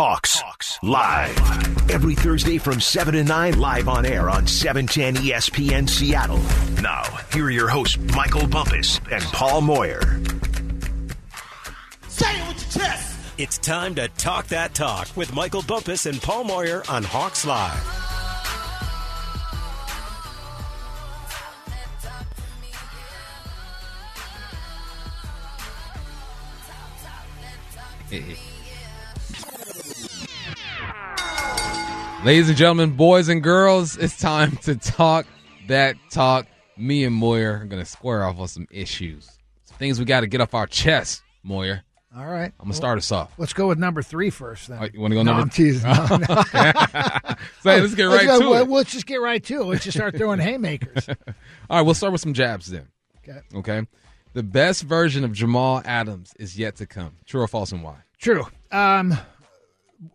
Hawks, Hawks live. Every Thursday from 7 to 9, live on air on 710 ESPN Seattle. Now, here are your hosts, Michael Bumpus and Paul Moyer. Say it with your chest. It's time to talk that talk with Michael Bumpus and Paul Moyer on Hawks Live. Ladies and gentlemen, boys and girls, it's time to talk that talk. Me and Moyer are going to square off on some issues. Some things we got to get off our chest, Moyer. All right. I'm going to start us off. Let's go with number three first, then. Oh, you wanna go no, number- I'm teasing. No, no. So, hey, let's get right Let's to go- it. Let's just get right to it. Let's just start throwing haymakers. All right, we'll start with some jabs then. Okay. Okay. The best version of Jamal Adams is yet to come. True or false and why? True. Um,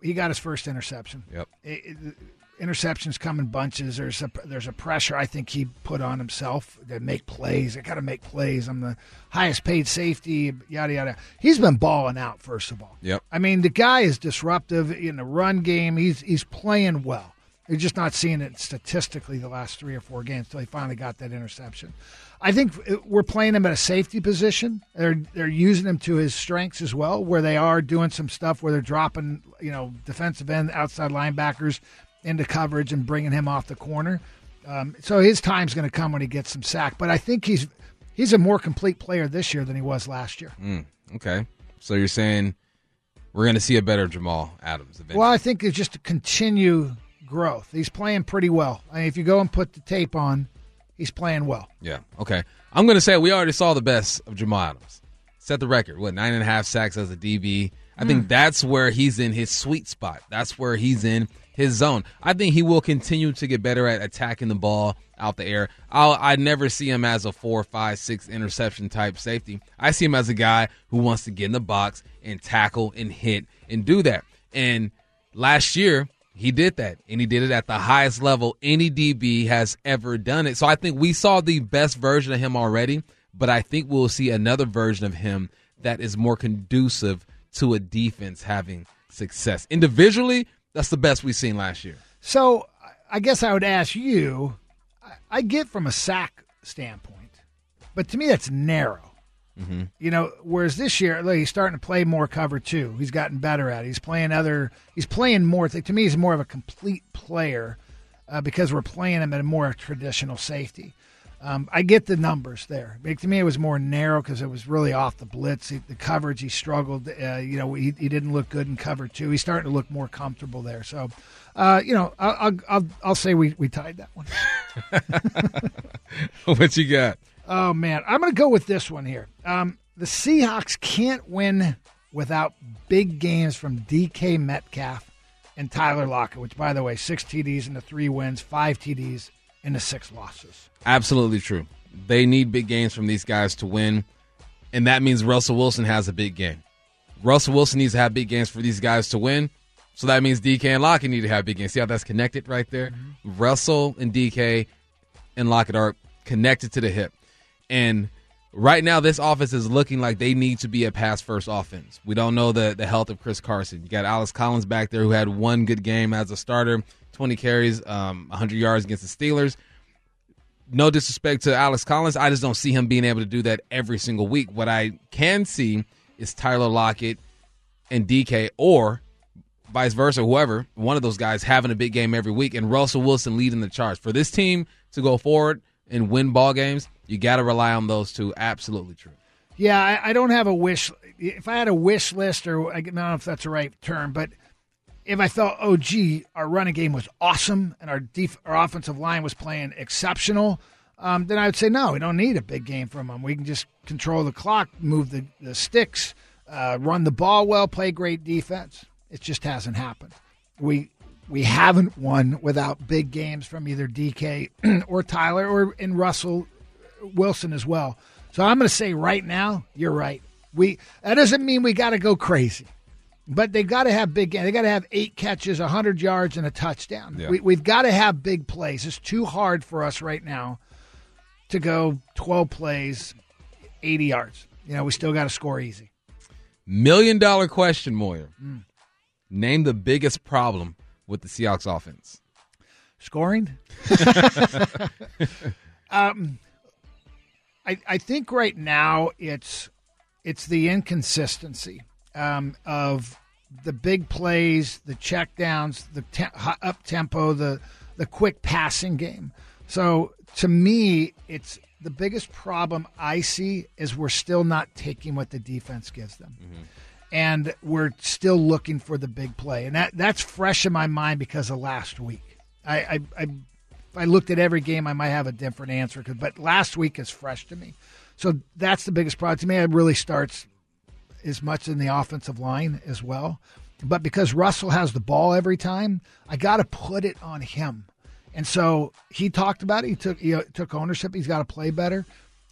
he got his first interception. Yep. It- it- interceptions come in bunches. There's a there's a pressure I think he put on himself to make plays. I got to make plays. I'm the highest paid safety. Yada yada. He's been balling out. First of all. Yep. I mean, the guy is disruptive in the run game. He's he's playing well. You're just not seeing it statistically the last three or four games until he finally got that interception. I think we're playing him at a safety position. They're they're using him to his strengths as well, where they are doing some stuff where they're dropping you know defensive end, outside linebackers into coverage and bringing him off the corner. Um, so his time's going to come when he gets some sack. But I think he's he's a more complete player this year than he was last year. Mm, okay. So you're saying we're going to see a better Jamal Adams eventually. Well, I think it's just to continue growth. He's playing pretty well. I mean, if you go and put the tape on, he's playing well. Yeah. Okay. I'm going to say we already saw the best of Jamal Adams. Set the record. What nine and a half sacks as a DB. I think hmm. that's where he's in his sweet spot. That's where he's in his zone. I think he will continue to get better at attacking the ball out the air. I'll, I never see him as a four, five, six interception type safety. I see him as a guy who wants to get in the box and tackle and hit and do that. And last year he did that, and he did it at the highest level any DB has ever done it. So I think we saw the best version of him already, but I think we'll see another version of him that is more conducive to a defense having success. Individually, that's the best we've seen last year. So I guess I would ask you. I- get from a sack standpoint, but to me that's narrow. Mm-hmm. You know, whereas this year he's starting to play more cover two. He's gotten better at it. He's playing other. He's playing more. To me, he's more of a complete player uh, because we're playing him at a more traditional safety. Um, I get the numbers there. But to me, it was more narrow because it was really off the blitz. He, the coverage, he struggled. Uh, you know, he, he didn't look good in cover two. He's starting to look more comfortable there. So, uh, you know, I'll, I'll, I'll, I'll say we, we tied that one. what you got? Oh man, I'm going to go with this one here. Um, the Seahawks can't win without big games from DK Metcalf and Tyler Lockett. Which, by the way, six TDs in the three wins, five TDs in the six losses. Absolutely true. They need big games from these guys to win, and that means Russell Wilson has a big game. Russell Wilson needs to have big games for these guys to win, so that means DK and Lockett need to have big games. See how that's connected right there? Russell and DK and Lockett are connected to the hip. And right now, this offense is looking like they need to be a pass first offense. We don't know the, the health of Chris Carson. You got Alex Collins back there who had one good game as a starter, 20 carries, um, 100 yards against the Steelers. No disrespect to Alex Collins. I just don't see him being able to do that every single week. What I can see is Tyler Lockett and DK or vice versa, whoever, one of those guys having a big game every week, and Russell Wilson leading the charge. For this team to go forward and win ball games, you got to rely on those two. Absolutely true. Yeah, I, I don't have a wish. If I had a wish list, or I don't know if that's the right term, but if I thought, oh, gee, our running game was awesome and our def- our offensive line was playing exceptional, um, then I would say no, we don't need a big game from them. We can just control the clock, move the, the sticks, uh, run the ball well, play great defense. It just hasn't happened. We we haven't won without big games from either DK or Tyler or in Russell Wilson as well. So I'm going to say right now, you're right. We that doesn't mean we got to go crazy, but they got to have big. They got to have eight catches, hundred yards, and a touchdown. Yeah. We, we've got to have big plays. It's too hard for us right now to go 12 plays, 80 yards. You know, we still got to score easy. Million dollar question, Moyer. Mm. Name the biggest problem with the Seahawks offense. Scoring. um, I I think right now it's it's the inconsistency um, of the big plays, the checkdowns, the te- up tempo, the the quick passing game. So to me, it's the biggest problem I see is we're still not taking what the defense gives them. Mm-hmm. And we're still looking for the big play. And that, that's fresh in my mind because of last week. I, I, I I looked at every game, I might have a different answer. But last week is fresh to me. So that's the biggest problem. To me, it really starts as much in the offensive line as well. But because Russell has the ball every time, I got to put it on him. And so he talked about it. He took he uh, took ownership. He's got to play better.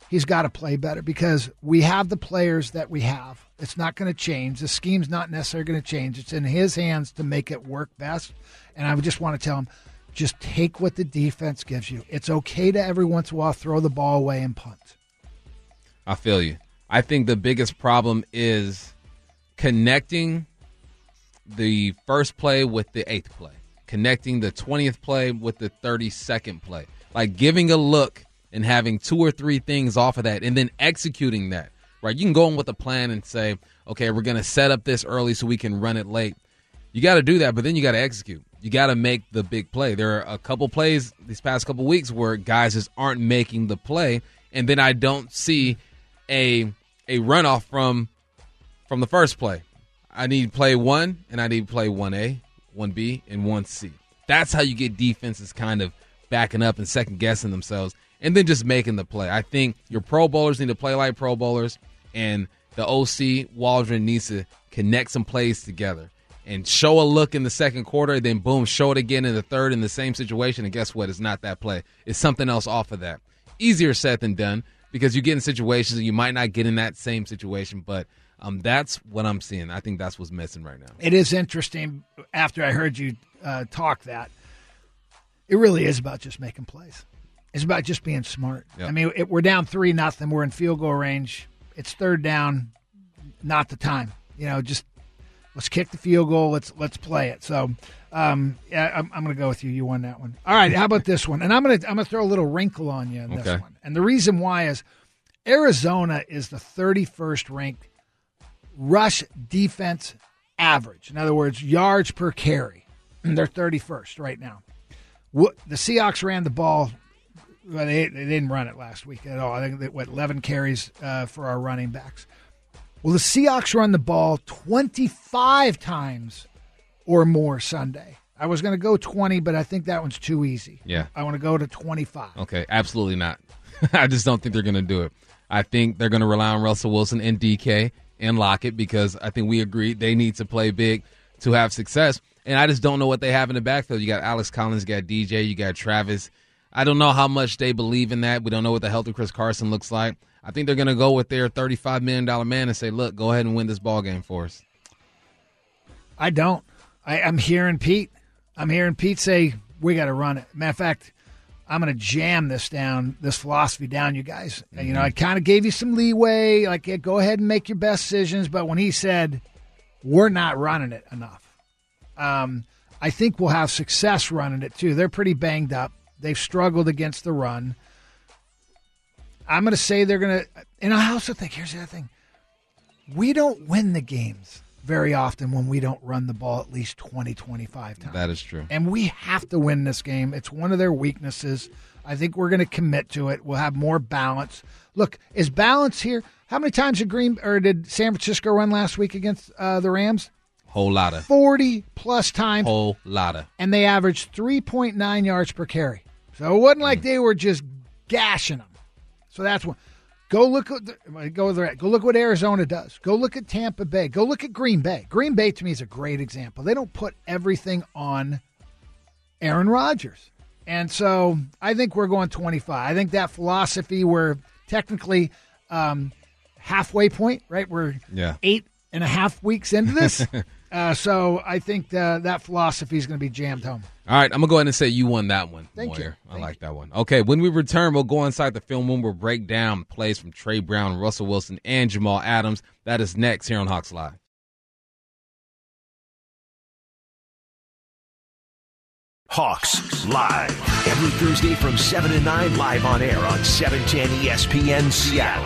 He's got to play better because we have the players that we have. It's not going to change. The scheme's not necessarily going to change. It's in his hands to make it work best. And I just want to tell him, just take what the defense gives you. It's okay to every once in a while throw the ball away and punt. I feel you. I think the biggest problem is connecting the first play with the eighth play connecting the 20th play with the 32nd play. Like giving a look and having two or three things off of that and then executing that. Right? You can go in with a plan and say, okay, we're going to set up this early so we can run it late. You got to do that, but then you got to execute. You got to make the big play. There are a couple plays these past couple weeks where guys just aren't making the play, and then I don't see a a runoff from from the first play. I need play one, and I need play one A, one B, and one C. That's how you get defenses kind of backing up and second guessing themselves and then just making the play. I think your Pro Bowlers need to play like Pro Bowlers, and the OC Waldron needs to connect some plays together and show a look in the second quarter, then boom, show it again in the third in the same situation. And guess what? It's not that play, it's something else off of that. Easier said than done because you get in situations and you might not get in that same situation, but um, that's what I'm seeing. I think that's what's missing right now. It is interesting. After I heard you uh, talk that, it really is about just making plays. It's about just being smart. Yep. I mean, it, we're down three nothing. We're in field goal range. It's third down. Not the time. You know, just let's kick the field goal. Let's let's play it. So, um, yeah, I'm, I'm going to go with you. You won that one. All right. How about this one? And I'm going to I'm going to throw a little wrinkle on you in this okay. one. And the reason why is Arizona is the 31st ranked rush defense average. In other words, yards per carry. And they're 31st right now. The Seahawks ran the ball. Well, they, they didn't run it last week at all. I think they what 11 carries uh, for our running backs. Well, the Seahawks run the ball 25 times or more Sunday. I was going to go 20, but I think that one's too easy. Yeah. I want to go to 25. Okay, absolutely not. I just don't think they're going to do it. I think they're going to rely on Russell Wilson and DK and Lockett because I think we agree they need to play big to have success. And I just don't know what they have in the backfield. You got Alex Collins, you got DJ, you got Travis. I don't know how much they believe in that. We don't know what the health of Chris Carson looks like. I think they're going to go with their $35 million man and say, look, go ahead and win this ball game for us. I don't. I, I'm hearing Pete. I'm hearing Pete say, we got to run it. Matter of fact, I'm going to jam this down, this philosophy down, you guys. Mm-hmm. You know, I kind of gave you some leeway, like yeah, go ahead and make your best decisions. But when he said we're not running it enough, um, I think we'll have success running it too. They're pretty banged up. They've struggled against the run. I'm going to say they're going to, and I also think here's the other thing: we don't win the games very often when we don't run the ball at least 20, 25 times. That is true. And we have to win this game. It's one of their weaknesses. I think we're going to commit to it. We'll have more balance. Look, is balance here? How many times did Green or did San Francisco run last week against uh, the Rams? Whole lot of 40 plus times. Whole lot of. And they averaged 3.9 yards per carry. So it wasn't like they were just gashing them. So that's one. Go look at the, go there. Go look what Arizona does. Go look at Tampa Bay. Go look at Green Bay. Green Bay to me is a great example. They don't put everything on Aaron Rodgers, and so I think we're going 25. I think that philosophy we're technically um, halfway point, right? We're yeah. eight and a half weeks into this. Uh, so I think uh, that philosophy is going to be jammed home. All right, I'm gonna go ahead and say you won that one. Thank Moyer. you. I like that one. Okay, when we return, we'll go inside the film room. We'll break down plays from Tre Brown, Russell Wilson, and Jamal Adams. That is next here on Hawks Live. Hawks Live. Every Thursday from 7 to 9, live on air on 710 ESPN Seattle.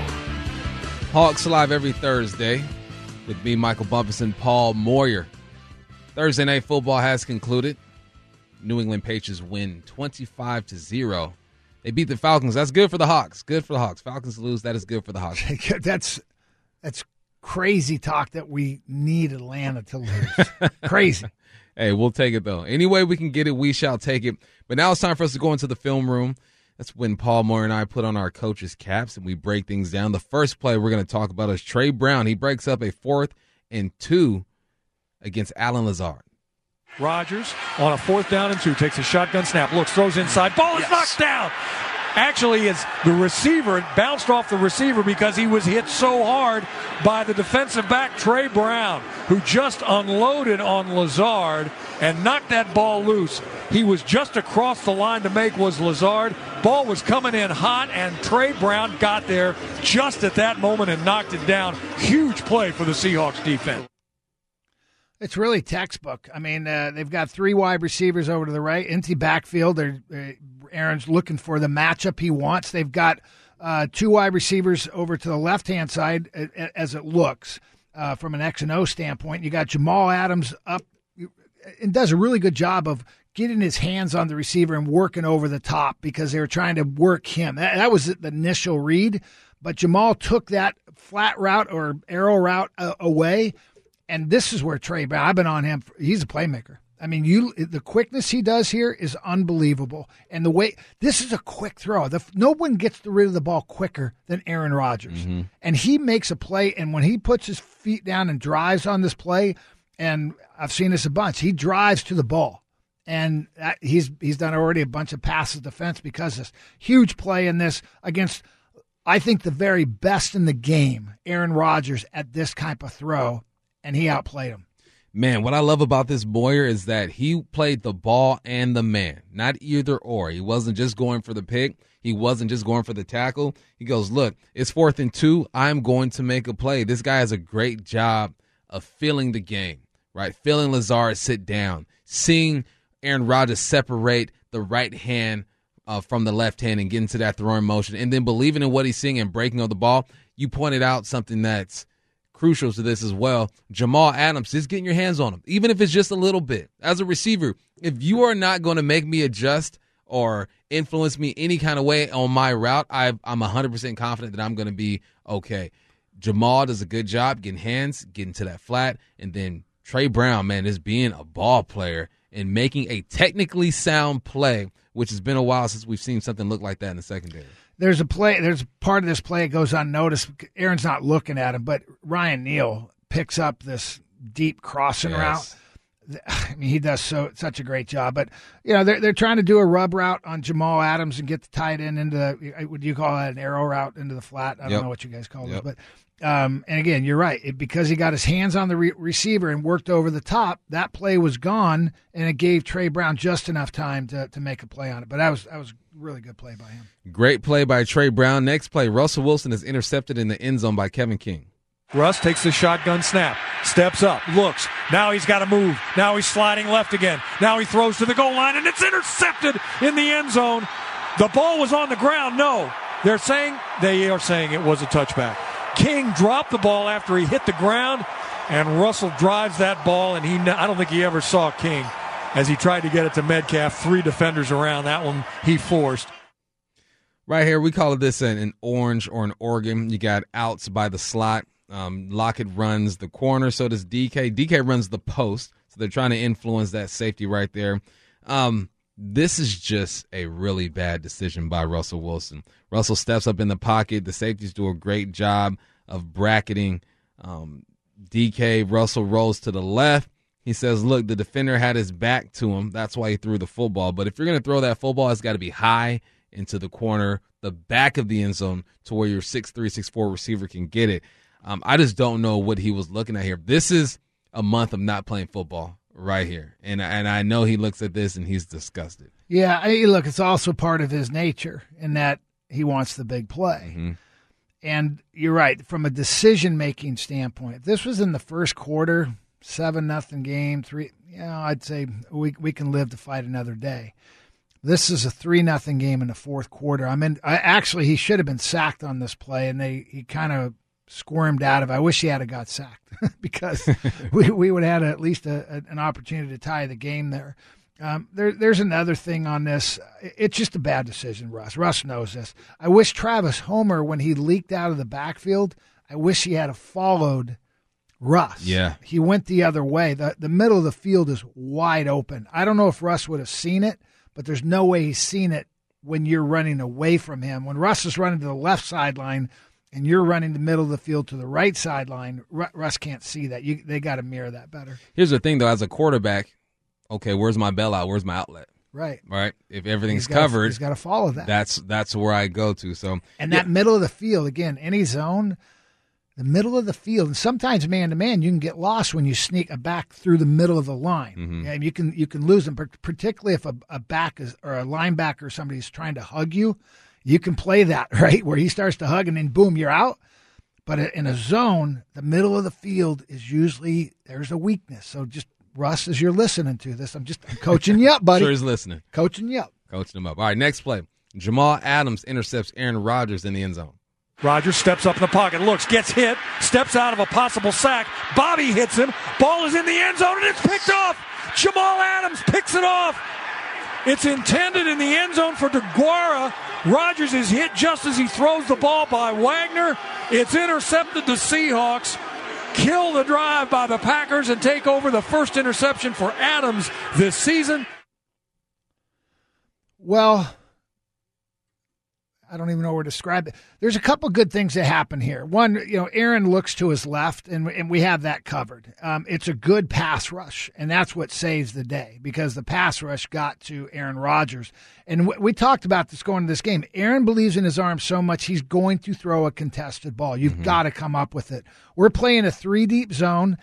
Hawks Live every Thursday with me, Michael Bumpus, and Paul Moyer. Thursday night football has concluded. New England Patriots win 25 to 0. They beat the Falcons. That's good for the Hawks. Good for the Hawks. Falcons lose. That is good for the Hawks. that's that's crazy talk that we need Atlanta to lose. crazy. Hey, we'll take it though. Any way we can get it, we shall take it. But now it's time for us to go into the film room. That's when Paul Moyer and I put on our coaches' caps and we break things down. The first play we're going to talk about is Tre Brown. He breaks up a fourth and two against Allen Lazard. Rodgers on a fourth down and two takes a shotgun snap, looks, throws inside, ball is yes. knocked down. Actually, is the receiver it bounced off the receiver because he was hit so hard by the defensive back Tre Brown, who just unloaded on Lazard and knocked that ball loose. He was just across the line to make was Lazard. Ball was coming in hot, and Tre Brown got there just at that moment and knocked it down. Huge play for the Seahawks defense. It's really textbook. I mean, uh, they've got three wide receivers over to the right, empty backfield. They're, uh, Aaron's looking for the matchup he wants. They've got uh, two wide receivers over to the left hand side, as it looks uh, from an X and O standpoint. You got Jamal Adams up and does a really good job of getting his hands on the receiver and working over the top because they were trying to work him. That, that was the initial read, but Jamal took that flat route or arrow route uh, away and this is where Tre Brown. I've been on him. He's a playmaker. I mean, you the quickness he does here is unbelievable, and the way this is a quick throw. The, no one gets rid of the ball quicker than Aaron Rodgers, mm-hmm. and he makes a play. And when he puts his feet down and drives on this play, and I've seen this a bunch, he drives to the ball, and that, he's he's done already a bunch of passes defense because this huge play in this against. I think the very best in the game, Aaron Rodgers at this type of throw and he outplayed him. Man, what I love about this Moyer is that he played the ball and the man, not either or. He wasn't just going for the pick. He wasn't just going for the tackle. He goes, Look, it's fourth and two. I'm going to make a play. This guy has a great job of feeling the game, right? Feeling Lazard sit down, seeing Aaron Rodgers separate the right hand uh, from the left hand and get into that throwing motion, and then believing in what he's seeing and breaking on the ball. You pointed out something that's crucial to this as well. Jamal Adams, just getting your hands on him, even if it's just a little bit. As a receiver, if you are not going to make me adjust or influence me any kind of way on my route, I, I'm 100% confident that I'm going to be okay. Jamal does a good job getting hands, getting to that flat, and then Tre Brown, man, is being a ball player and making a technically sound play, which has been a while since we've seen something look like that in the secondary there's a play. There's part of this play that goes unnoticed. Aaron's not looking at him, but Ryan Neal picks up this deep crossing yes. route. I mean, he does so such a great job. But you know, they're they're trying to do a rub route on Jamal Adams and get the tight end into the. Would you call that an arrow route into the flat? I don't yep. know what you guys call yep. it, but um, and again, you're right. It, because he got his hands on the re- receiver and worked over the top, that play was gone, and it gave Tre Brown just enough time to, to make a play on it. But that was that was really good play by him. Great play by Tre Brown. Next play, Russell Wilson is intercepted in the end zone by Kevin King. Russ takes the shotgun snap, steps up, looks. Now he's got to move. Now he's sliding left again. Now he throws to the goal line, and it's intercepted in the end zone. The ball was on the ground. No, they're saying they are saying it was a touchback. King dropped the ball after he hit the ground, and Russell drives that ball, and he I don't think he ever saw King as he tried to get it to Metcalf. Three defenders around that one he forced. Right here, we call this an, an orange or an organ. You got outs by the slot. Um, Lockett runs the corner, so does DK. DK runs the post, so they're trying to influence that safety right there. Um, this is just a really bad decision by Russell Wilson. Russell steps up in the pocket. The safeties do a great job of bracketing um, DK. Russell rolls to the left. He says, Look, the defender had his back to him. That's why he threw the football. But if you're going to throw that football, it's got to be high into the corner, the back of the end zone, to where your 6'3, 6'4 receiver can get it. Um, I just don't know what he was looking at here. This is a month of not playing football right here, and and I know he looks at this and he's disgusted. Yeah, I, look, it's also part of his nature in that he wants the big play. Mm-hmm. And you're right from a decision making standpoint. If this was in the first quarter, seven nothing game, three. you know, I'd say we we can live to fight another day. This is a three nothing game in the fourth quarter. I mean, I, actually he should have been sacked on this play, and they he kind of squirmed out of. it. I wish he had got sacked because we we would have had at least a, a, an opportunity to tie the game there. Um, there, there's another thing on this. It's just a bad decision, Russ. Russ knows this. I wish Travis Homer, when he leaked out of the backfield, I wish he had followed Russ. Yeah. He went the other way. The, the middle of the field is wide open. I don't know if Russ would have seen it, but there's no way he's seen it when you're running away from him. When Russ is running to the left sideline and you're running the middle of the field to the right sideline, Russ can't see that. You, they got to mirror that better. Here's the thing, though, as a quarterback, okay, where's my bailout? Where's my outlet? Right. Right. If everything's gotta, covered, he's got to follow that. That's that's where I go to. So and that middle of the field again, any zone, the middle of the field, and sometimes man to man, you can get lost when you sneak a back through the middle of the line, mm-hmm. and you can you can lose them. Particularly if a, a back is or a linebacker or somebody's trying to hug you, you can play that right where he starts to hug and then boom, you're out. But in a zone, the middle of the field is usually there's a weakness. So just Russ, as you're listening to this, I'm just I'm coaching you up, buddy. sure he's listening. Coaching you up. Coaching him up. All right, next play. Jamal Adams intercepts Aaron Rodgers in the end zone. Rodgers steps up in the pocket, looks, gets hit, steps out of a possible sack. Bobby hits him. Ball is in the end zone and it's picked off. Jamal Adams picks it off. It's intended in the end zone for DeGuara. Rodgers is hit just as he throws the ball by Wagner. It's intercepted the Seahawks kill the drive by the Packers and take over the first interception for Adams this season? Well, I don't even know where to describe it. There's a couple good things that happen here. One, you know, Aaron looks to his left, and, and we have that covered. Um, it's a good pass rush, and that's what saves the day because the pass rush got to Aaron Rodgers. And w- we talked about this going to this game. Aaron believes in his arm so much, he's going to throw a contested ball. You've mm-hmm. got to come up with it. We're playing a three deep zone.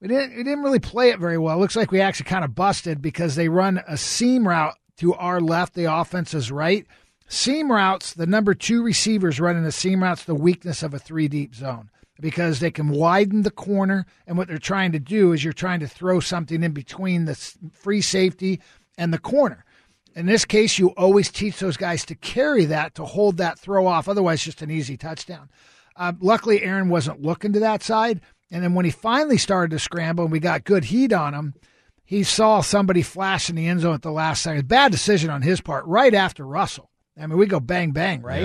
We didn't, we didn't really play it very well. It looks like we actually kind of busted because they run a seam route to our left, the offense is right Seam routes, the number two receivers running the seam routes, the weakness of a three deep zone because they can widen the corner. And what they're trying to do is you're trying to throw something in between the free safety and the corner. In this case, you always teach those guys to carry that, to hold that throw off. Otherwise, just an easy touchdown. Uh, luckily, Aaron wasn't looking to that side. And then when he finally started to scramble and we got good heat on him, he saw somebody flash in the end zone at the last second. Bad decision on his part, right after Russell. I mean, we go bang bang, right?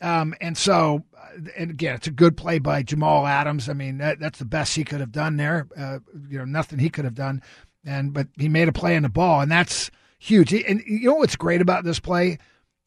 Yeah. Um, and so, uh, and again, it's a good play by Jamal Adams. I mean, that, that's the best he could have done there. Uh, you know, nothing he could have done. And but he made a play in the ball, and that's huge. And you know what's great about this play?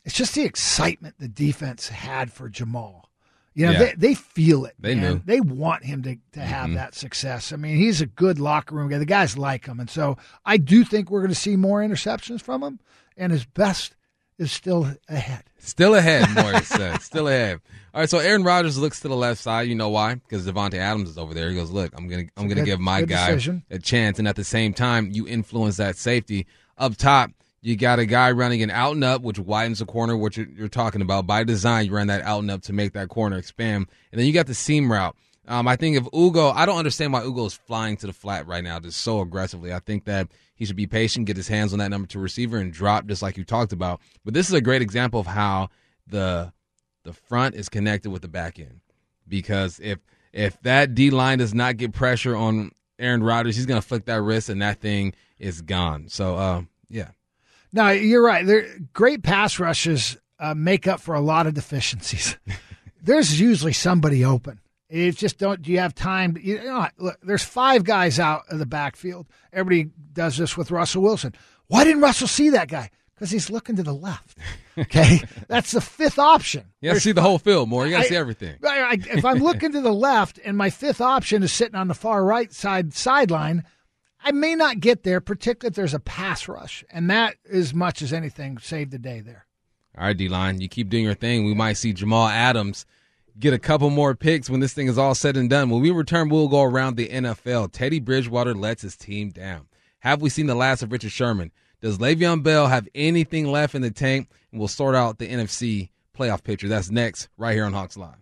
It's just the excitement the defense had for Jamal. You know, yeah. they, they feel it. They man. knew. They want him to, to have mm-hmm. that success. I mean, he's a good locker room guy. The guys like him. And so I do think we're going to see more interceptions from him. And his best is still ahead. Still ahead, Morris said. Still ahead. All right, so Aaron Rodgers looks to the left side. You know why? Because Davante Adams is over there. He goes, "Look, I'm gonna, I'm gonna good, give my guy decision. a chance." And at the same time, you influence that safety up top. You got a guy running an out and up, which widens the corner, which you're, you're talking about. By design, you run that out and up to make that corner expand. And then you got the seam route. Um, I think if Ugo, I don't understand why Ugo is flying to the flat right now just so aggressively. I think that he should be patient, get his hands on that number two receiver, and drop just like you talked about. But this is a great example of how the the front is connected with the back end. Because if if that D line does not get pressure on Aaron Rodgers, he's going to flick that wrist, and that thing is gone. So, uh, yeah. No, you're right. There, great pass rushes uh, make up for a lot of deficiencies. There's usually somebody open. It's just don't. Do you have time? To, you know, look, there's five guys out of the backfield. Everybody does this with Russell Wilson. Why didn't Russell see that guy? Because he's looking to the left. Okay, that's the fifth option. You got to see the whole field more. You got to see everything. I, I, if I'm looking to the left and my fifth option is sitting on the far right side sideline, I may not get there, particularly if there's a pass rush, and that as much as anything saved the day there. All right, D line, you keep doing your thing. We might see Jamal Adams get a couple more picks when this thing is all said and done. When we return, we'll go around the NFL. Teddy Bridgewater lets his team down. Have we seen the last of Richard Sherman? Does Le'Veon Bell have anything left in the tank? And we'll sort out the NFC playoff picture. That's next, right here on Hawks Live.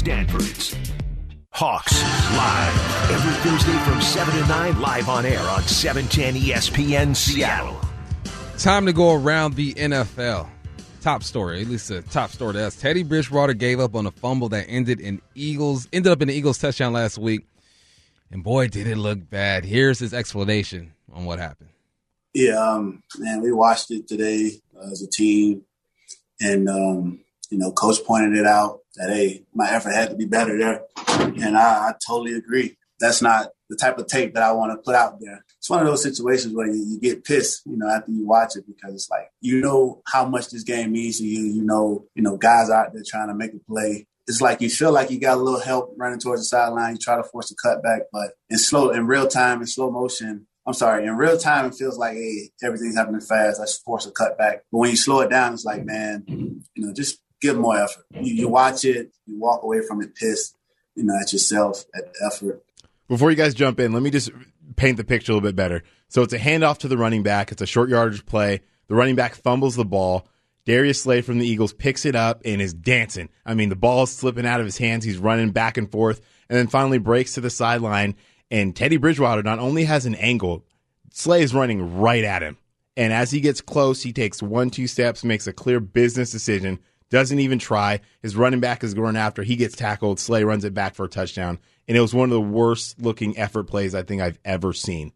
Stanford's Hawks live every Thursday from 7 to 9 live on air on 710 ESPN Seattle. Time to go around the NFL. Top story, at least the top story to us. Teddy Bridgewater gave up on a fumble that ended in Eagles, ended up in the Eagles touchdown last week. And boy, did it look bad. Here's his explanation on what happened. Yeah, um, man, we watched it today as a team, and um, you know, coach pointed it out that hey, my effort had to be better there, and I, I totally agree. That's not the type of tape that I want to put out there. It's one of those situations where you, you, get pissed, you know, after you watch it because it's like you know how much this game means to you. You know, you know, guys out there trying to make a play. It's like you feel like you got a little help running towards the sideline. You try to force a cutback, but in slow, in real time, in slow motion, I'm sorry, in real time, it feels like, hey, everything's happening fast. Let's force a cutback. But when you slow it down, it's like, man, you know, just give more effort. You, you watch it, you walk away from it pissed, you know, at yourself, at the effort. Before you guys jump in, let me just paint the picture a little bit better. So it's a handoff to the running back. It's a short yardage play. The running back fumbles the ball. Darius Slay from the Eagles picks it up and is dancing. I mean, the ball is slipping out of his hands. He's running back and forth and then finally breaks to the sideline. And Teddy Bridgewater not only has an angle, Slay is running right at him. And as he gets close, he takes one, two steps, makes a clear business decision, doesn't even try. His running back is going after. He gets tackled. Slay runs it back for a touchdown. And it was one of the worst looking effort plays I think I've ever seen.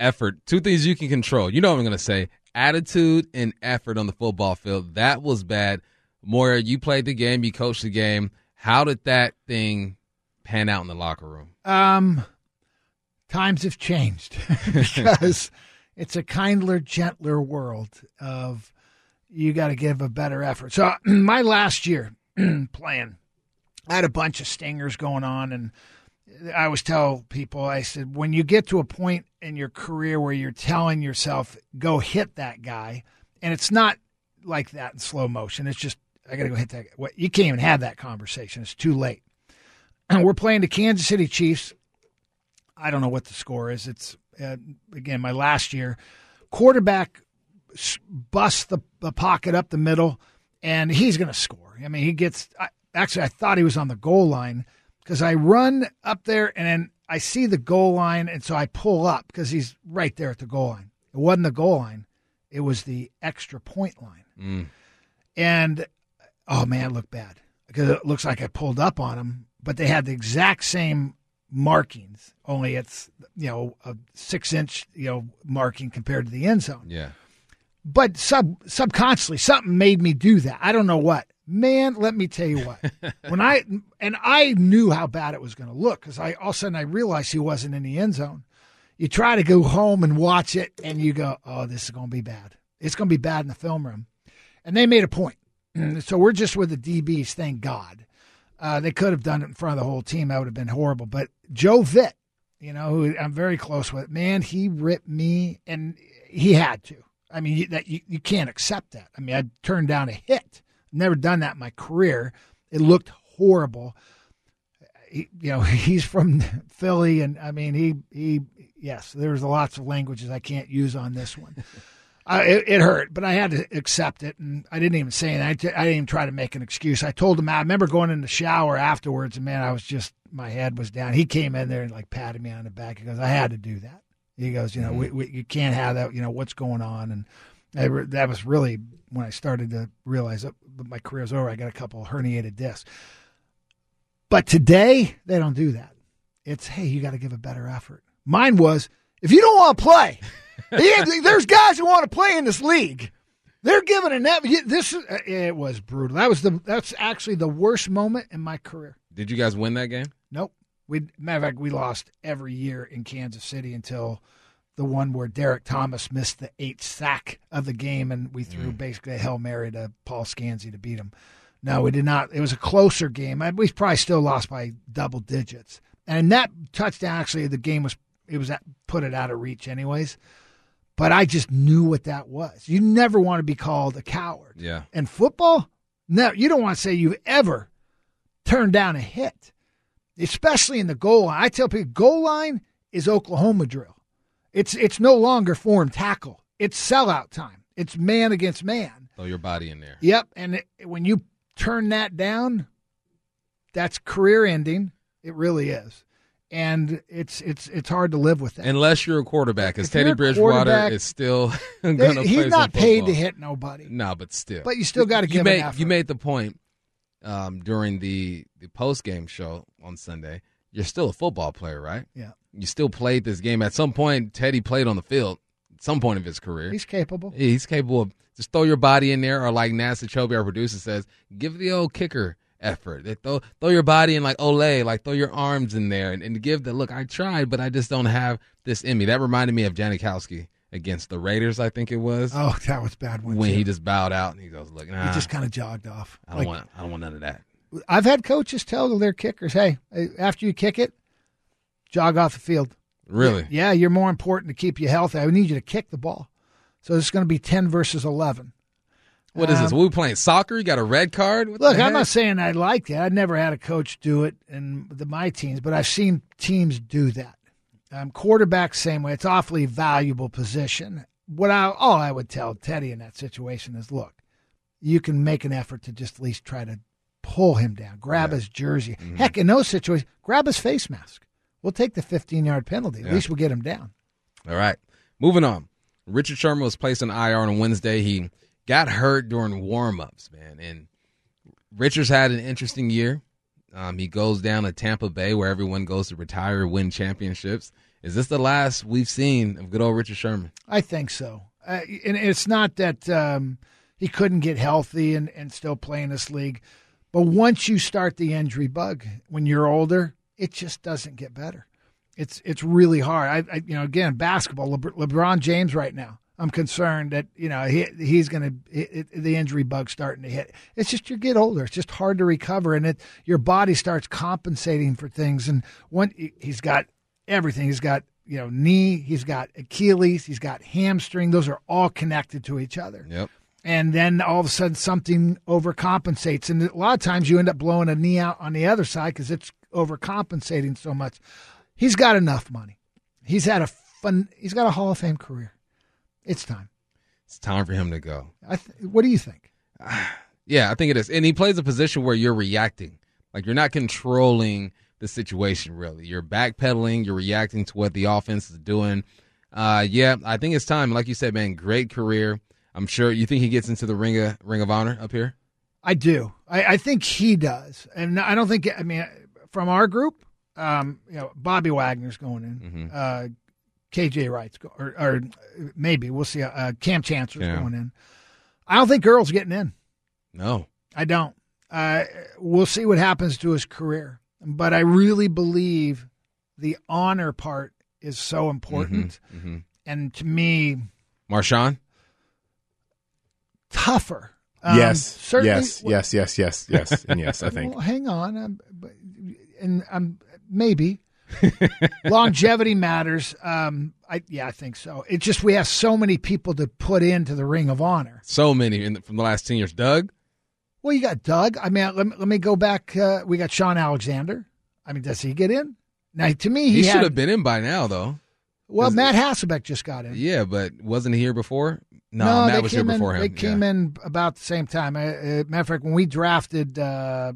Effort. Two things you can control. You know what I'm going to say attitude and effort on the football field. That was bad. Moyer, you played the game, you coached the game. How did that thing pan out in the locker room? Um, times have changed because it's a kindler, gentler world of you got to give a better effort. So my last year playing, I had a bunch of stingers going on, and I always tell people, I said, when you get to a point in your career where you're telling yourself, go hit that guy, and it's not like that in slow motion. It's just I got to go hit that. What you can't even have that conversation. It's too late. And we're playing the Kansas City Chiefs. I don't know what the score is. It's uh, again my last year. Quarterback busts the, the pocket up the middle, and he's going to score. I mean, he gets. I, actually, I thought he was on the goal line because I run up there and then I see the goal line, and so I pull up because he's right there at the goal line. It wasn't the goal line; it was the extra point line. Mm. And oh man, it looked bad because it looks like I pulled up on him, but they had the exact same markings, only it's you know a six inch you know marking compared to the end zone. Yeah. But sub subconsciously, something made me do that. I don't know what. Man, let me tell you what. when I and I knew how bad it was going to look because I all of a sudden I realized he wasn't in the end zone. You try to go home and watch it, and you go, "Oh, this is going to be bad. It's going to be bad in the film room." And they made a point. so we're just with the DBs. Thank God. Uh, they could have done it in front of the whole team. That would have been horrible. But Joe Vitt, you know, who I'm very close with, man, he ripped me, and he had to. I mean, that you, you can't accept that. I mean, I turned down a hit. Never done that in my career. It looked horrible. He, you know, he's from Philly, and I mean, he he yes, there's lots of languages I can't use on this one. Uh, it, it, hurt, but I had to accept it, and I didn't even say it. I t- I didn't even try to make an excuse. I told him. I remember going in the shower afterwards, and man, I was just my head was down. He came in there and like patted me on the back. He goes, "I had to do that." He goes, "You know, mm-hmm. we, we, you can't have that. You know, what's going on?" And I that was really when I started to realize that my career's over. I got a couple herniated discs. But today they don't do that. It's hey, you got to give a better effort. Mine was if you don't want to play. there's guys who want to play in this league. They're giving a net. This uh, it was brutal. That was the that's actually the worst moment in my career. Did you guys win that game? Nope. We matter of fact, we lost every year in Kansas City until the one where Derrick Thomas missed the eighth sack of the game, and we threw mm. basically a hail mary to Paul Skansi to beat him. No, we did not. It was a closer game. We probably still lost by double digits. And that touchdown, actually, the game was it was at, put it out of reach, anyways. But I just knew what that was. You never want to be called a coward. Yeah. And football, no, you don't want to say you've ever turned down a hit, especially in the goal line. I tell people, goal line is Oklahoma drill. It's it's no longer form tackle. It's sellout time. It's man against man. Throw your body in there. Yep. And it, when you turn that down, that's career ending. It really is, and it's it's it's hard to live with that. Unless you're a quarterback, because Teddy Bridgewater is still going to play he's not paid football. to hit nobody. No, but still. But you still gotta You give an made effort. you made the point um, during the the post game show on Sunday. You're still a football player, right? Yeah, You still played this game. At some point, Teddy played on the field. At some point of his career, he's capable. He's capable of just throw your body in there, or like NASA Chobe, our producer, says, give the old kicker effort. They throw throw your body in like Olay, like throw your arms in there, and, and give the look. I tried, but I just don't have this in me. That reminded me of Janikowski against the Raiders, I think it was, Oh, that was bad one. when too. he just bowed out and he goes, look, nah, he just kind of jogged off. I don't Like, want, I don't want none of that. I've had coaches tell their kickers, "Hey, after you kick it, jog off the field." Really? Yeah, you're more important to keep you healthy. I need you to kick the ball. So it's going to be ten versus eleven. What is this? Um, we playing soccer? You got a red card? What Look, I'm not saying I like that. I've never had a coach do it in the, my teams, but I've seen teams do that. Um, quarterback, same way. It's awfully valuable position. What I all I would tell Teddy in that situation is, look, you can make an effort to just at least try to pull him down, grab his jersey. Mm-hmm. Heck, in those situations, grab his face mask. We'll take the 15 yard penalty. At Yeah. least we'll get him down. All right. Moving on. Richard Sherman was placed on IR on Wednesday. He got hurt during warm-ups, man. And Richards had an interesting year. Um, he goes down to Tampa Bay where everyone goes to retire, win championships. Is this the last we've seen of good old Richard Sherman? I think so. Uh, and it's not that um, he couldn't get healthy and, and still play in this league. But once you start the injury bug when you're older, it just doesn't get better. It's it's really hard. I, I you know again basketball. LeBron, LeBron James right now. I'm concerned that you know he he's going to the injury bug starting to hit. It's just you get older. It's just hard to recover, and it your body starts compensating for things. And one he's got everything. He's got you know knee. He's got Achilles. He's got hamstring. Those are all connected to each other Yep. and then all of a sudden something overcompensates and a lot of times you end up blowing a knee out on the other side because it's overcompensating so much he's got enough money he's had a fun he's got a hall of fame career it's time It's time for him to go. I th- what do you think Yeah, I think it is. And he plays a position where you're reacting. Like you're not controlling the situation really. You're backpedaling, you're reacting to what the offense is doing. Uh yeah, I think it's time. Like you said, man, great career. I'm sure you think he gets into the ring of ring of honor up here? i do I, I think he does and i don't think i mean from our group um, you know bobby wagner's going in uh, kj wright's go, or, or maybe we'll see uh, Kam chancellor's Yeah. going in i don't think earl's getting in No. I don't. Uh, we'll see what happens to his career, but I really believe the honor part is so important, hmm and to me, Marshawn? tougher. Um, yes, certainly- yes, yes, yes, yes, yes, and yes. I think Well, hang on, um, but- and um, maybe longevity matters. Um, I yeah, I think so. It's just we have so many people to put into the Ring of Honor. So many in the, from the last 10 years. Doug? Well, you got Doug. I mean, let me, let me go back. Uh, we got Shaun Alexander. I mean, does he get in? Now, to me, He, he, should have been in by now though. Well, Matt Hasselbeck just got in. Yeah, but wasn't he here before? No, no, Matt was here in. before him. They came in about the same time. Uh, uh, matter of fact, when we drafted uh,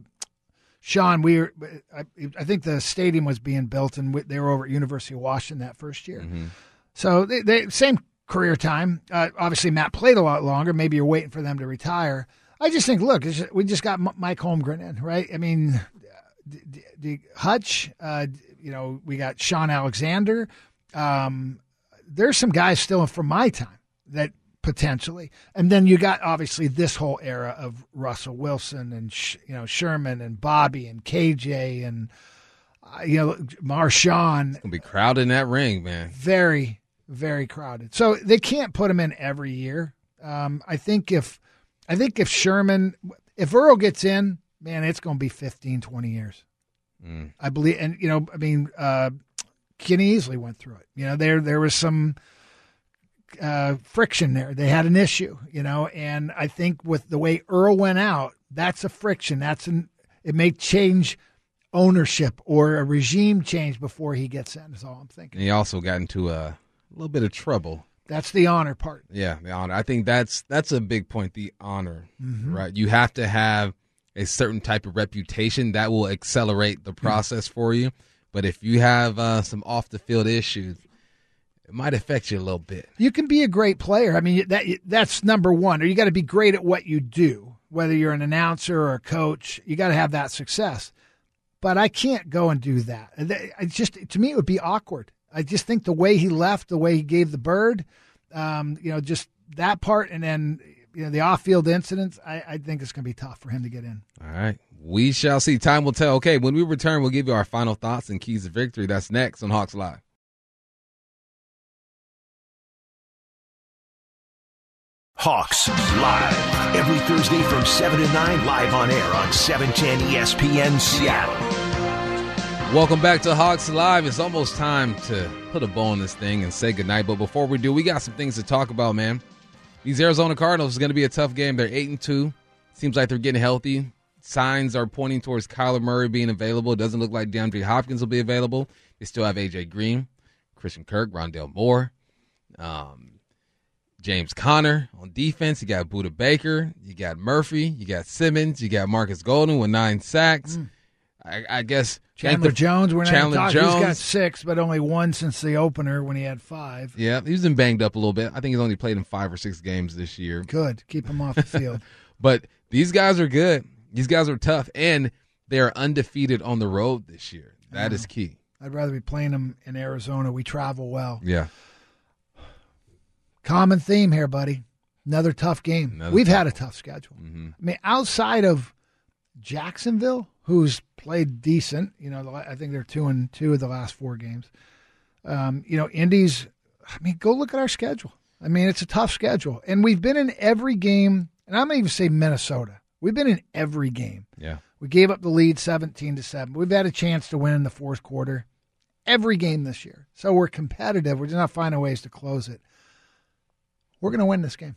Shaun, we were, I, I think the stadium was being built, and they were over at University of Washington that first year. Mm-hmm. So they, they same career time. Uh, obviously, Matt played a lot longer. Maybe you're waiting for them to retire. I just think, look, it's just- we just got M- Mike Holmgren in, right? I mean, d- d- d- Hutch. Uh, d- you know, we got Shaun Alexander. Um, there's some guys still from my time that potentially, and then you got obviously this whole era of Russell Wilson and you know Sherman and Bobby and KJ and uh, you know Marshawn. Gonna be crowded in that ring, man. Very, very crowded. So they can't put him in every year. Um, I think if I think if Sherman, if Earl gets in, man, it's going to be 15, 20 years. Mm. I believe, and you know, I mean, uh, Kenny Easley went through it. You know, there there was some uh, friction there. They had an issue, you know, and I think with the way Earl went out, that's a friction. That's an it may change ownership or a regime change before he gets in. Is all I'm thinking. And he also got into a little bit of trouble. That's the honor part. Yeah, the honor. I think that's that's a big point. The honor, Mm-hmm. right? You have to have a certain type of reputation, that will accelerate the process for you. But if you have uh, some off the field issues, it might affect you a little bit. You can be a great player. I mean, that that's number one. Or you got to be great at what you do, whether you're an announcer or a coach. You got to have that success. But I can't go and do that. I just to me it would be awkward. I just think the way he left, the way he gave the bird, um, you know, just that part, and then you know the off-field incidents. I, I think it's going to be tough for him to get in. All right, we shall see. Time will tell. Okay, when we return, we'll give you our final thoughts and keys to victory. That's next on Hawks Live. Hawks Live. Every Thursday from 7 to 9, live on air on 710 ESPN Seattle. Welcome back to Hawks Live. It's almost time to put a bow on this thing and say goodnight. But before we do, we got some things to talk about, man. These Arizona Cardinals is going to be a tough game. They're 8 and 2. Seems like they're getting healthy. Signs are pointing towards Kyler Murray being available. It doesn't look like DeAndre Hopkins will be available. They still have AJ Green, Christian Kirk, Rondale Moore. Um, James Conner on defense. You got Budda Baker. You got Murphy. You got Simmons. You got Marcus Golden with nine sacks. Mm. I, I, guess Chandler the, Jones. We're Chandler not Jones. He's got six, but only one since the opener when he had five. Yeah, he's been banged up a little bit. I think he's only played in five or six games this year. Good, keep him off the field. but these guys are good. These guys are tough, and they are undefeated on the road this year. That is key. I'd rather be playing them in Arizona. We travel well. Yeah. Common theme here, buddy. Another tough game. Another We've tough had a tough schedule. Mm-hmm. I mean, outside of Jacksonville, who's played decent, you know, I think they're two and two of the last four games. Um, you know, Indy's. I mean, go look at our schedule. I mean, it's a tough schedule, and we've been in every game. And I'm gonna even say Minnesota. We've been in every game. Yeah. We gave up the lead 17 to 7. We've had a chance to win in the fourth quarter every game this year. So we're competitive. We're just not finding ways to close it. We're going to win this game.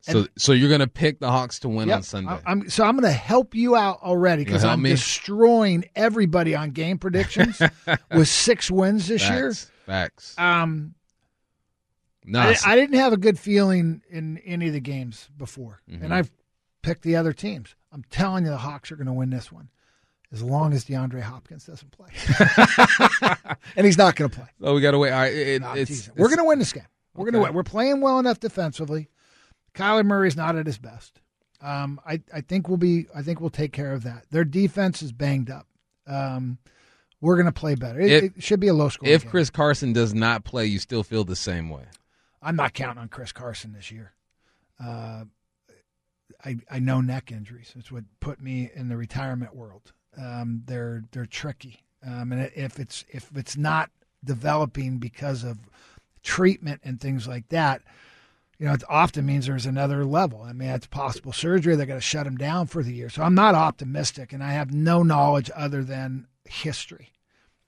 So, and, so you're going to pick the Hawks to win yep, on Sunday. I'm, so I'm going to help you out already because I'm me? destroying everybody on game predictions with six wins this Facts. year. Facts. Um, nice. I, I, didn't have a good feeling in any of the games before, mm-hmm. and I've picked the other teams. I'm telling you, the Hawks are going to win this one as long as DeAndre Hopkins doesn't play, and he's not going to play. Oh, we got to wait. Right, it, no, it's, We're going to win this game. We're okay. win. We're playing well enough defensively. Kyler Murray's not at his best. Um, I, I think we'll be. I think we'll take care of that. Their defense is banged up. Um, we're going to play better. It, if, it, should be a low score. If game. Chris Carson does not play, you still feel the same way. I'm not counting on Chris Carson this year. Uh, I I know neck injuries. It's what put me in the retirement world. Um, they're they're tricky, um, and if it's if it's not developing because of treatment and things like that, you know, it often means there's another level. I mean, it's possible surgery. They're going to shut him down for the year. So I'm not optimistic, and I have no knowledge other than history.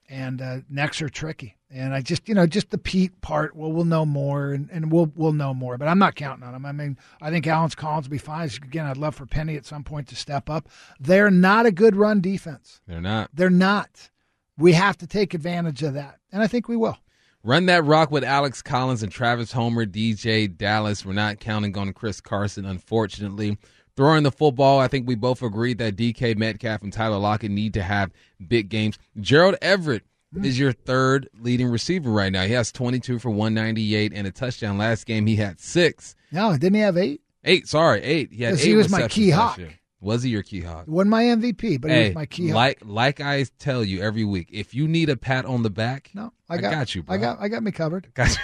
And uh, necks are tricky. And I just, you know, just the Pete part. Well, we'll know more, and, and we'll we'll know more. But I'm not counting on him. I mean, I think Alex Collins will be fine. Again, I'd love for Penny at some point to step up. They're not a good run defense. They're not. They're not. We have to take advantage of that, and I think we will. Run that rock with Alex Collins and Travis Homer, DJ Dallas. We're not counting on Chris Carson, unfortunately. Throwing the football, I think we both agreed that DK Metcalf and Tyler Lockett need to have big games. Gerald Everett is your third leading receiver right now. He has 22 for 198 and a touchdown. Last game, he had six. No, didn't he have eight? Eight, sorry, eight. He had eight. He was my key hawk. Year. Was he your key hog? Wasn't my MVP, but hey, he was my key hog. Like like I tell you every week, if you need a pat on the back, no, I got, I got you, bro. I got I got me covered. Got you.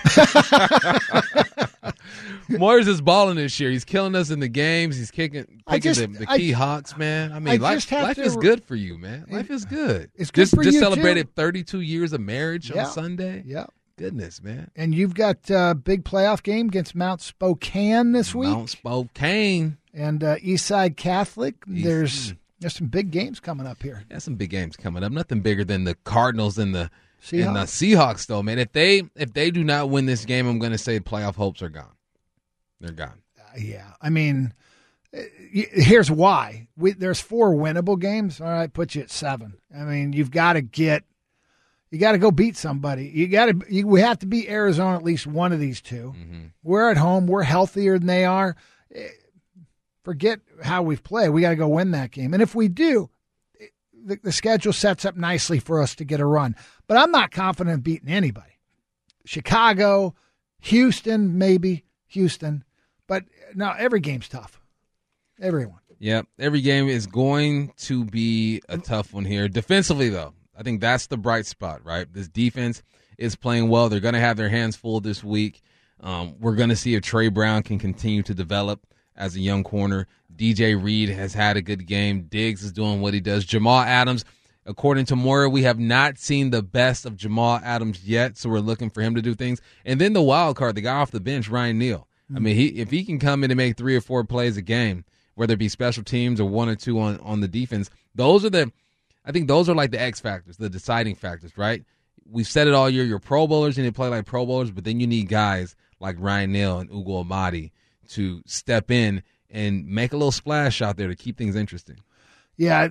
Moyers is balling this year. He's killing us in the games. He's kicking picking just, the, the, key hawks, man. I mean, I life, life to, is good for you, man. Life is good. It's good just, for just you celebrated too. 32 years of marriage yeah. on Sunday. Yeah. Goodness, man. And you've got a big playoff game against Mount Spokane this week. Mount Spokane and uh, Eastside Catholic. East, there's there's some big games coming up here. Yeah, some big games coming up. Nothing bigger than the Cardinals and the Seahawks. and the Seahawks, though, man. If they if they do not win this game, I'm going to say playoff hopes are gone. They're gone. Uh, yeah, I mean, uh, here's why. We, there's four winnable games. All right, put you at seven. I mean, you've got to get. You got to go beat somebody. You got to. We have to beat Arizona at least one of these 2 mm-hmm. We're at home. We're healthier than they are forget how we've played. We got to go win that game. And if we do, the, the schedule sets up nicely for us to get a run. But I'm not confident in beating anybody. Chicago, Houston, maybe Houston, but no, every game's tough. Everyone. Yeah, every game is going to be a tough one here. Defensively, though, I think that's the bright spot, right? This defense is playing well. They're going to have their hands full this week. Um, we're going to see if Tre Brown can continue to develop as a young corner. DJ Reed has had a good game. Diggs is doing what he does. Jamal Adams, according to Moyer, we have not seen the best of Jamal Adams yet, so we're looking for him to do things. And then the wild card, the guy off the bench, Ryan Neal. I mean, he if he can come in and make three or four plays a game, whether it be special teams or one or two on on the defense, those are the, I think those are like the X factors, the deciding factors, right? We've said it all year. You're Pro Bowlers and you play like Pro Bowlers, but then you need guys like Ryan Neal and Ugo Amadi to step in and make a little splash out there to keep things interesting. Yeah,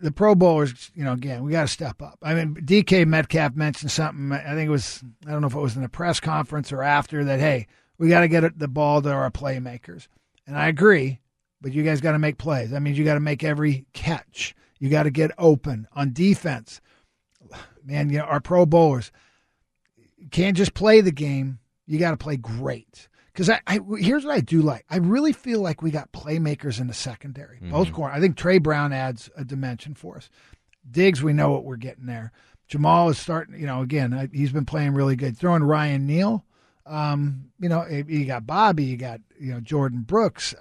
the Pro Bowlers, you know, again, we got to step up. I mean, DK Metcalf mentioned something. I think it was, I don't know if it was in a press conference or after that, hey, we got to get the ball to our playmakers. And I agree, but you guys got to make plays. That means you got to make every catch. You got to get open on defense. Man, you know, our Pro Bowlers can't just play the game. You got to play great. Because I, I, here's what I do like. I really feel like we got playmakers in the secondary, mm-hmm. both corner. I think Tre Brown adds a dimension for us. Diggs, we know what we're getting there. Jamal is starting. You know, again, he's been playing really good. Throwing Ryan Neal. Um, you know, you got Bobby, you got you know Jordyn Brooks.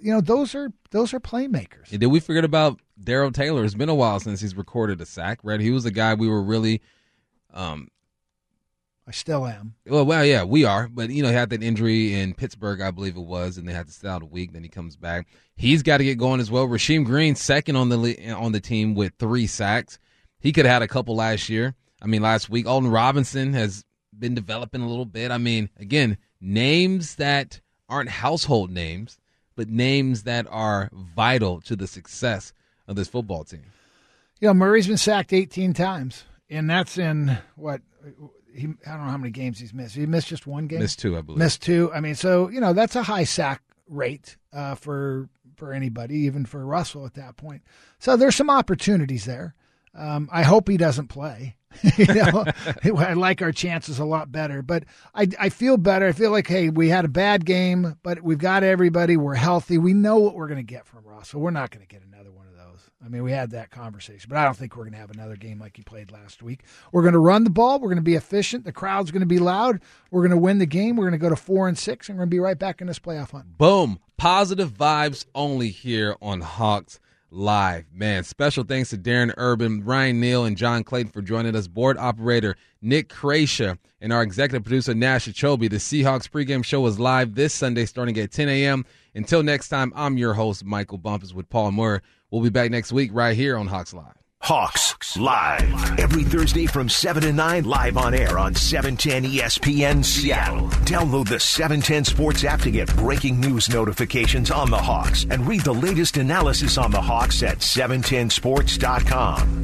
You know, those are those are playmakers. did we forget about Darrell Taylor? It's been a while since he's recorded a sack. Right, he was the guy we were really um, I still am. Well, well, yeah, we are. But you know, he had that injury in Pittsburgh, I believe it was, and they had to sit out a week. Then he comes back. He's got to get going as well. Rasheem Green, second on the on the team with three sacks. He could have had a couple last year. I mean, last week. Alton Robinson has been developing a little bit. I mean, again, names that aren't household names, but names that are vital to the success of this football team. You know, Murray's been sacked 18 times, and that's in what he I don't know how many games he's missed. He missed just one game. Missed two, I believe. Missed two. I mean, so you know that's a high sack rate uh, for for anybody, even for Russell at that point. So there's some opportunities there. Um, I hope he doesn't play. you know, I like our chances a lot better, but I, I feel better. I feel like, hey, we had a bad game, but we've got everybody. We're healthy. We know what we're going to get from Russell. We're not going to get another one of those. I mean, we had that conversation, but I don't think we're going to have another game like he played last week. We're going to run the ball. We're going to be efficient. The crowd's going to be loud. We're going to win the game. We're going to go to four and six, and we're going to be right back in this playoff hunt. Boom. Positive vibes only here on Hawks Live. Man, special thanks to Darren Urban, Ryan Neal, and John Clayton for joining us. Board operator Nick Krasha and our executive producer Nash Chobi. The Seahawks pregame show is live this Sunday starting at 10 a.m. Until next time, I'm your host, Michael Bumpus with Paul Moyer. We'll be back next week right here on Hawks Live. Hawks Live. Every Thursday from 7 to 9, live on air on 710 ESPN Seattle. Download the 710 Sports app to get breaking news notifications on the Hawks and read the latest analysis on the Hawks at 710sports.com.